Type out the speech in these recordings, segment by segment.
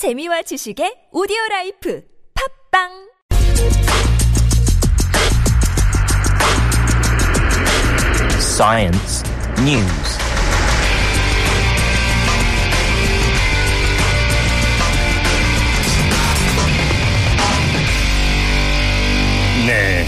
재미와 지식의 오디오 Life 팟빵 Science News. 네.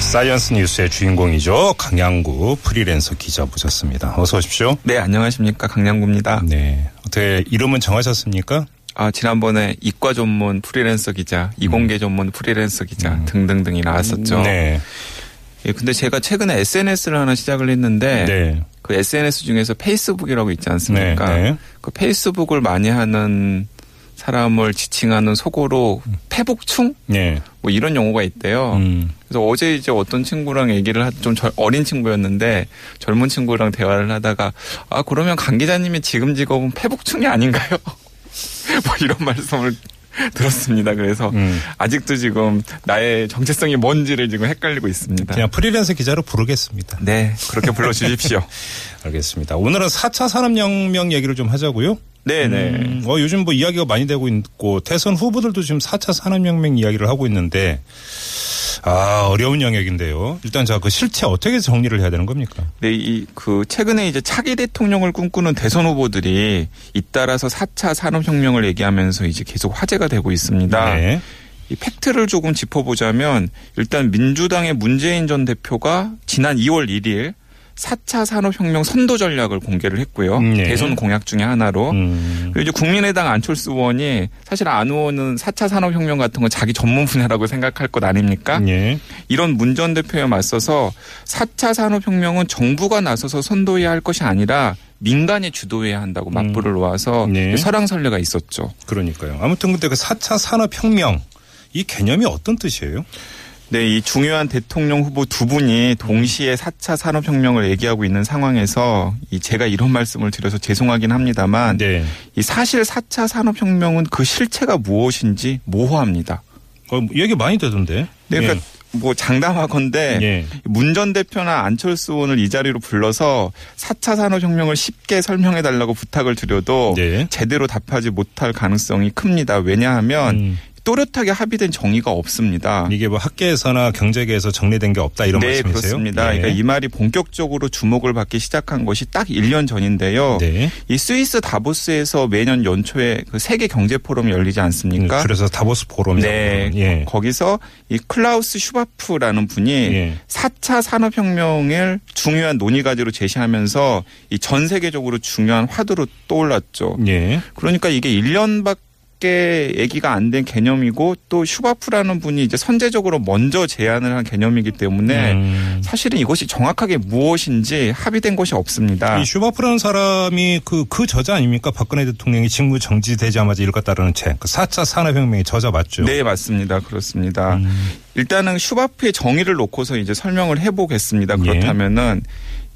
Science 뉴스의 주인공이죠. 강양구 프리랜서 기자 모셨습니다. 어서 오십시오. 네, 안녕하십니까. 강양구입니다. 네. 어떻게 이름은 정하셨습니까? 아, 지난번에 이과 전문 프리랜서 기자, 이공계 전문 프리랜서 기자 등등등이 나왔었죠. 음. 네. 예, 근데 제가 최근에 SNS를 하나 시작을 했는데 네. 그 SNS 중에서 페이스북이라고 있지 않습니까? 네, 네. 그 페이스북을 많이 하는 사람을 지칭하는 속어로 패북충? 네. 뭐 이런 용어가 있대요. 음. 그래서 어제 이제 어떤 친구랑 얘기를 하, 좀 절- 어린 친구였는데 젊은 친구랑 대화를 하다가 아 그러면 강 기자님의 지금 직업은 패북충이 아닌가요? 뭐 이런 말씀을 들었습니다. 그래서 음. 아직도 지금 나의 정체성이 뭔지를 지금 헷갈리고 있습니다. 그냥 프리랜서 기자로 부르겠습니다. 네, 그렇게 불러주십시오. 알겠습니다. 오늘은 4차 산업혁명 얘기를 좀 하자고요. 네, 네. 음, 어, 요즘 뭐 이야기가 많이 되고 있고 대선 후보들도 지금 4차 산업혁명 이야기를 하고 있는데 아 어려운 영역인데요. 일단 자 그 실체 어떻게 정리를 해야 되는 겁니까? 네, 이, 그, 최근에 이제 차기 대통령을 꿈꾸는 대선 후보들이 잇따라서 4차 산업혁명을 얘기하면서 이제 계속 화제가 되고 있습니다. 네. 이 팩트를 조금 짚어보자면 일단 민주당의 문재인 전 대표가 지난 2월 1일 4차 산업혁명 선도 전략을 공개를 했고요. 음, 네. 대선 공약 중에 하나로. 음. 그리고 이제 국민의당 안철수 의원이 사실 안 의원은 4차 산업혁명 같은 건 자기 전문 분야라고 생각할 것 아닙니까? 예. 이런 문 전 대표에 맞서서 4차 산업혁명은 정부가 나서서 선도해야 할 것이 아니라 민간이 주도해야 한다고 맞불을 놓아서 네. 설왕설래가 있었죠. 그러니까요. 아무튼 근데 그 4차 산업혁명 이 개념이 어떤 뜻이에요? 네, 이 중요한 대통령 후보 두 분이 동시에 4차 산업혁명을 얘기하고 있는 상황에서 이 제가 이런 말씀을 드려서 죄송하긴 합니다만 네. 이 사실 4차 산업혁명은 그 실체가 무엇인지 모호합니다. 어, 얘기 많이 되던데. 네, 그러니까 뭐 장담하건대 예. 문전 대표나 안철수 의원을 이 자리로 불러서 4차 산업혁명을 쉽게 설명해 달라고 부탁을 드려도 네. 제대로 답하지 못할 가능성이 큽니다. 왜냐하면 음, 또렷하게 합의된 정의가 없습니다. 이게 뭐 학계에서나 경제계에서 정리된 게 없다 이런 네, 말씀이세요? 그렇습니다. 네. 그러니까 이 말이 본격적으로 주목을 받기 시작한 것이 딱 1년 전인데요. 네. 이 스위스 다보스에서 매년 연초에 그 세계 경제 포럼이 열리지 않습니까? 그래서 다보스 포럼이 네. 예. 거기서 이 클라우스 슈바프라는 분이 예. 4차 산업혁명을 중요한 논의거리로 제시하면서 이 전 세계적으로 중요한 화두로 떠올랐죠. 예. 그러니까 이게 1년밖에 얘기가 안 된 개념이고 또 슈바프라는 분이 이제 선제적으로 먼저 제안을 한 개념이기 때문에 음. 사실은 이것이 정확하게 무엇인지 합의된 것이 없습니다. 이 슈바프라는 사람이 그, 그 저자 아닙니까? 박근혜 대통령이 직무 정지되자마자 읽었다라는 책. 그 4차 산업혁명의 저자 맞죠? 네, 맞습니다. 그렇습니다. 일단은 슈바프의 정의를 놓고서 이제 설명을 해보겠습니다. 그렇다면은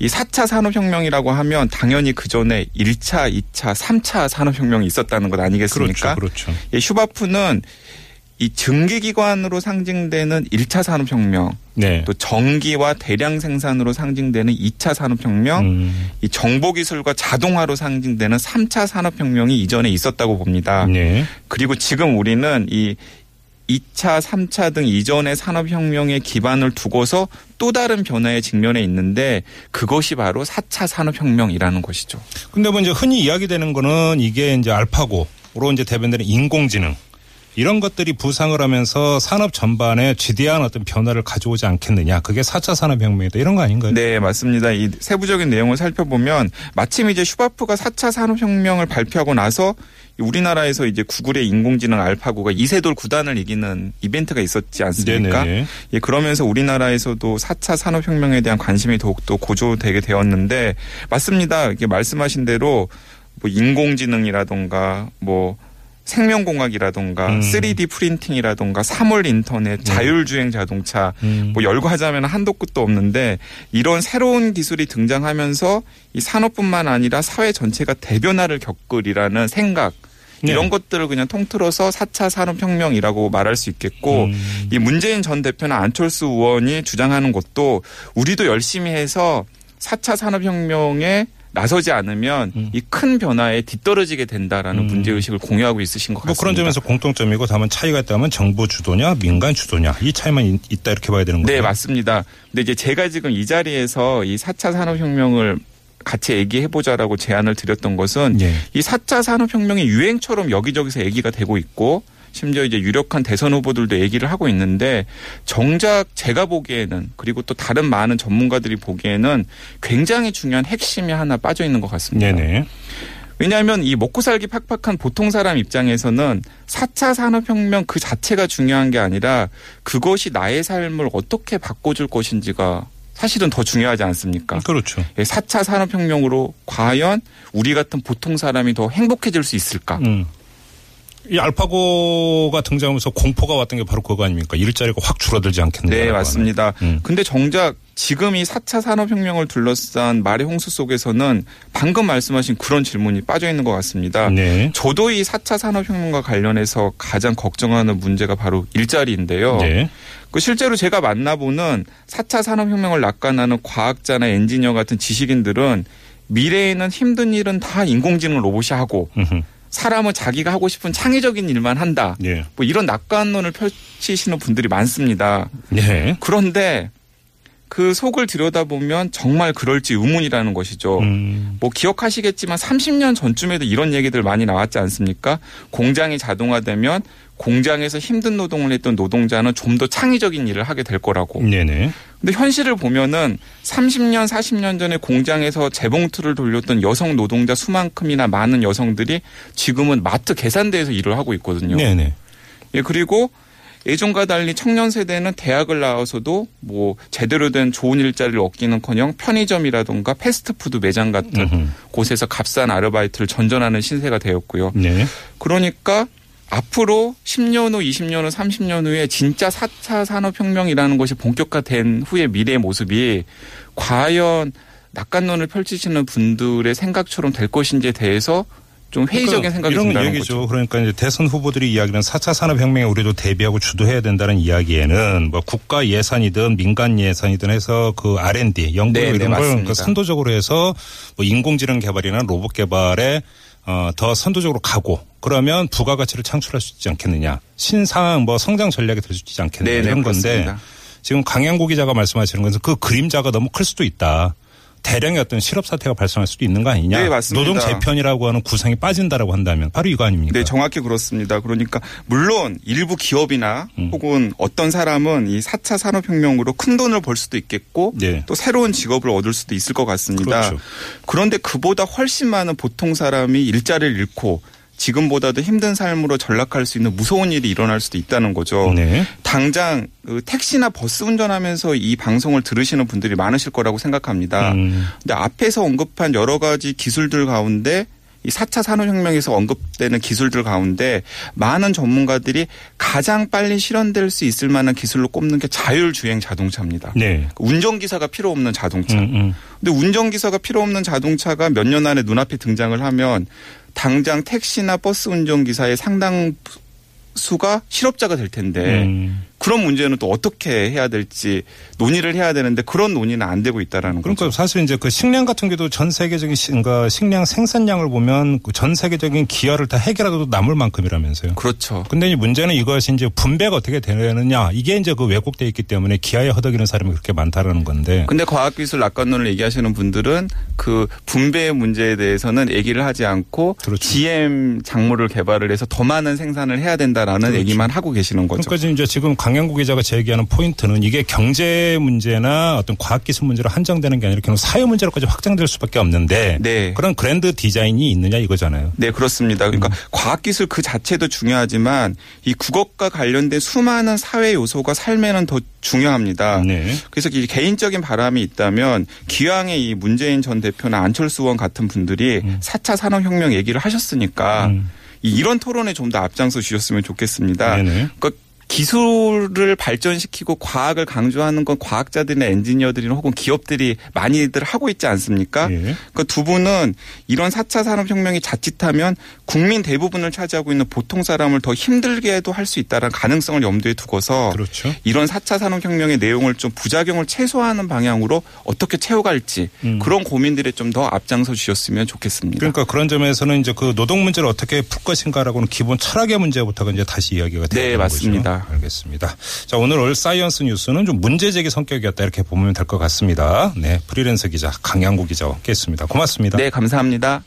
이 4차 산업혁명이라고 하면 당연히 그 전에 1차, 2차, 3차 산업혁명이 있었다는 것 아니겠습니까? 그렇죠. 그렇죠. 이 슈바프는 이 증기기관으로 상징되는 1차 산업혁명, 네. 또 전기와 대량 생산으로 상징되는 2차 산업혁명, 음. 이 정보기술과 자동화로 상징되는 3차 산업혁명이 이전에 있었다고 봅니다. 네. 그리고 지금 우리는 이 2차, 3차 등 이전의 산업혁명의 기반을 두고서 또 다른 변화에 직면해 있는데 그것이 바로 4차 산업혁명이라는 것이죠. 근데 뭐 이제 흔히 이야기되는 거는 이게 이제 알파고로 이제 대변되는 인공지능 이런 것들이 부상을 하면서 산업 전반에 지대한 어떤 변화를 가져오지 않겠느냐. 그게 4차 산업혁명이다. 이런 거 아닌가요? 네, 맞습니다. 이 세부적인 내용을 살펴보면 마침 이제 슈바프가 4차 산업혁명을 발표하고 나서 우리나라에서 이제 구글의 인공지능 알파고가 이세돌 구단을 이기는 이벤트가 있었지 않습니까? 네네. 예, 그러면서 우리나라에서도 4차 산업혁명에 대한 관심이 더욱더 고조되게 되었는데 맞습니다. 이게 말씀하신 대로 뭐 인공지능이라던가 뭐 생명공학이라던가 음. 3D 프린팅이라던가 사물 인터넷, 자율주행 자동차 음. 뭐 열거하자면 한도 끝도 없는데 이런 새로운 기술이 등장하면서 이 산업뿐만 아니라 사회 전체가 대변화를 겪으리라는 생각 네. 이런 것들을 그냥 통틀어서 4차 산업혁명이라고 말할 수 있겠고 음. 이 문재인 전 대표나 안철수 의원이 주장하는 것도 우리도 열심히 해서 4차 산업혁명에 나서지 않으면 음. 이큰 변화에 뒤떨어지게 된다라는 음. 문제 의식을 공유하고 있으신 것뭐 같습니다. 그런 점에서 공통점이고 다만 차이가 있다면 정부 주도냐 민간 주도냐 이 차이만 있- 있다 이렇게 봐야 되는 거죠. 네, 맞습니다. 근데 이제 제가 지금 이 자리에서 이 4차 산업혁명을 같이 얘기해보자라고 제안을 드렸던 것은 예. 이 4차 산업혁명이 유행처럼 여기저기서 얘기가 되고 있고 심지어 이제 유력한 대선 후보들도 얘기를 하고 있는데 정작 제가 보기에는 그리고 또 다른 많은 전문가들이 보기에는 굉장히 중요한 핵심이 하나 빠져 있는 것 같습니다. 네네. 왜냐하면 이 먹고 살기 팍팍한 보통 사람 입장에서는 4차 산업혁명 그 자체가 중요한 게 아니라 그것이 나의 삶을 어떻게 바꿔줄 것인지가 사실은 더 중요하지 않습니까? 그렇죠. 예, 4차 산업혁명으로 과연 우리 같은 보통 사람이 더 행복해질 수 있을까? 음. 이 알파고가 등장하면서 공포가 왔던 게 바로 그거 아닙니까? 일자리가 확 줄어들지 않겠는가? 네, 맞습니다. 음. 근데 정작 지금 이 4차 산업혁명을 둘러싼 말의 홍수 속에서는 방금 말씀하신 그런 질문이 빠져 있는 것 같습니다. 네. 저도 이 4차 산업혁명과 관련해서 가장 걱정하는 문제가 바로 일자리인데요. 네. 그 실제로 제가 만나보는 4차 산업혁명을 낙관하는 과학자나 엔지니어 같은 지식인들은 미래에는 힘든 일은 다 인공지능 로봇이 하고 음흠. 사람은 자기가 하고 싶은 창의적인 일만 한다. 예. 뭐 이런 낙관론을 펼치시는 분들이 많습니다. 네. 그런데 그 속을 들여다보면 정말 그럴지 의문이라는 것이죠. 음. 뭐 기억하시겠지만 30년 전쯤에도 이런 얘기들 많이 나왔지 않습니까? 공장이 자동화되면 공장에서 힘든 노동을 했던 노동자는 좀 더 창의적인 일을 하게 될 거라고. 네네. 근데 현실을 보면은 30년, 40년 전에 공장에서 재봉틀을 돌렸던 여성 노동자 수만큼이나 많은 여성들이 지금은 마트 계산대에서 일을 하고 있거든요. 네네. 예, 그리고 예전과 달리 청년 세대는 대학을 나와서도 뭐 제대로 된 좋은 일자리를 얻기는커녕 편의점이라든가 패스트푸드 매장 같은 음흠. 곳에서 값싼 아르바이트를 전전하는 신세가 되었고요. 네. 그러니까 앞으로 10년 후, 20년 후, 30년 후에 진짜 4차 산업혁명이라는 것이 본격화된 후의 미래의 모습이 과연 낙관론을 펼치시는 분들의 생각처럼 될 것인지에 대해서 좀 회의적인 그러니까 생각이 이런 든다는 얘기죠. 거죠. 그러니까 이제 대선 후보들이 이야기하는 4차 산업혁명에 우리도 대비하고 주도해야 된다는 이야기에는 뭐 국가 예산이든 민간 예산이든 해서 그 R&D 연구 네, 네, 이런 걸 맞습니다. 그러니까 선도적으로 해서 뭐 인공지능 개발이나 로봇 개발에 어, 더 선도적으로 가고 그러면 부가가치를 창출할 수 있지 않겠느냐. 신상 뭐 성장 전략이 될 수 있지 않겠느냐 네, 네, 이런 건데 그렇습니다. 지금 강양구 기자가 말씀하시는 것은 그 그림자가 너무 클 수도 있다. 대량의 어떤 실업 사태가 발생할 수도 있는 거 아니냐. 네, 맞습니다. 노동 재편이라고 하는 구상이 빠진다라고 한다면 바로 이거 아닙니까? 네, 정확히 그렇습니다. 그러니까 물론 일부 기업이나 음. 혹은 어떤 사람은 이 4차 산업혁명으로 큰 돈을 벌 수도 있겠고 네. 또 새로운 직업을 얻을 수도 있을 것 같습니다. 그렇죠. 그런데 그보다 훨씬 많은 보통 사람이 일자리를 잃고 지금보다도 힘든 삶으로 전락할 수 있는 무서운 일이 일어날 수도 있다는 거죠. 네. 당장 그 택시나 버스 운전하면서 이 방송을 들으시는 분들이 많으실 거라고 생각합니다. 음. 근데 앞에서 언급한 여러 가지 기술들 가운데 이 4차 산업혁명에서 언급되는 기술들 가운데 많은 전문가들이 가장 빨리 실현될 수 있을 만한 기술로 꼽는 게 자율주행 자동차입니다. 네. 운전기사가 필요 없는 자동차. 음, 음. 근데 운전기사가 필요 없는 자동차가 몇 년 안에 눈앞에 등장을 하면 당장 택시나 버스 운전기사의 상당 수가 실업자가 될 텐데 음. 그런 문제는 또 어떻게 해야 될지 논의를 해야 되는데 그런 논의는 안 되고 있다라는 그러니까 거죠. 사실 이제 그 식량 같은 게도 전 세계적인 시- 그러니까 식량 생산량을 보면 그전 세계적인 기여를 다 해결하고도 남을 만큼이라면서요. 그렇죠. 근데 이 문제는 이것이 이제 분배가 어떻게 되느냐 이게 이제 그 왜곡돼 있기 때문에 기아에 허덕이는 사람이 그렇게 많다라는 건데. 근데 과학기술 낙관론을 얘기하시는 분들은 그 분배의 문제에 대해서는 얘기를 하지 않고 그렇죠. GM 작물을 개발을 해서 더 많은 생산을 해야 된다라는 그렇죠. 얘기만 하고 계시는 거죠. 그러니까 지금 이제 지금 강양구 기자가 제기하는 포인트는 이게 경제 문제나 어떤 과학기술 문제로 한정되는 게 아니라 결국 사회 문제로까지 확장될 수밖에 없는데 네. 그런 그랜드 디자인이 있느냐 이거잖아요. 네, 그렇습니다. 그러니까 과학기술 그 자체도 중요하지만 이 국어과 관련된 수많은 사회 요소가 삶에는 더 중요합니다. 네. 그래서 이 개인적인 바람이 있다면 기왕에 이 문재인 전 대표나 안철수 의원 같은 분들이 사 4차 산업혁명 얘기를 하셨으니까 음. 이 이런 토론에 좀 더 앞장서 주셨으면 좋겠습니다. 네네. 그러니까 기술을 발전시키고 과학을 강조하는 건 과학자들이나 엔지니어들이나 혹은 기업들이 많이들 하고 있지 않습니까? 예. 그두 분은 이런 4차 산업혁명이 자칫하면 국민 대부분을 차지하고 있는 보통 사람을 더 힘들게도 할 수 있다는 가능성을 염두에 두고서 그렇죠. 이런 4차 산업혁명의 내용을 좀 부작용을 최소화하는 방향으로 어떻게 채워갈지 음. 그런 고민들에 좀 더 앞장서 주셨으면 좋겠습니다. 그러니까 그런 점에서는 이제 그 노동 문제를 어떻게 풀 것인가라고는 기본 철학의 문제부터가 이제 다시 이야기가 되는 네, 맞습니다. 알겠습니다. 자, 오늘 올 Science 뉴스는 좀 문제 제기 성격이었다 이렇게 보면 될 것 같습니다. 네, 프리랜서 기자 강양구 기자와 함께 했습니다. 고맙습니다. 네, 감사합니다.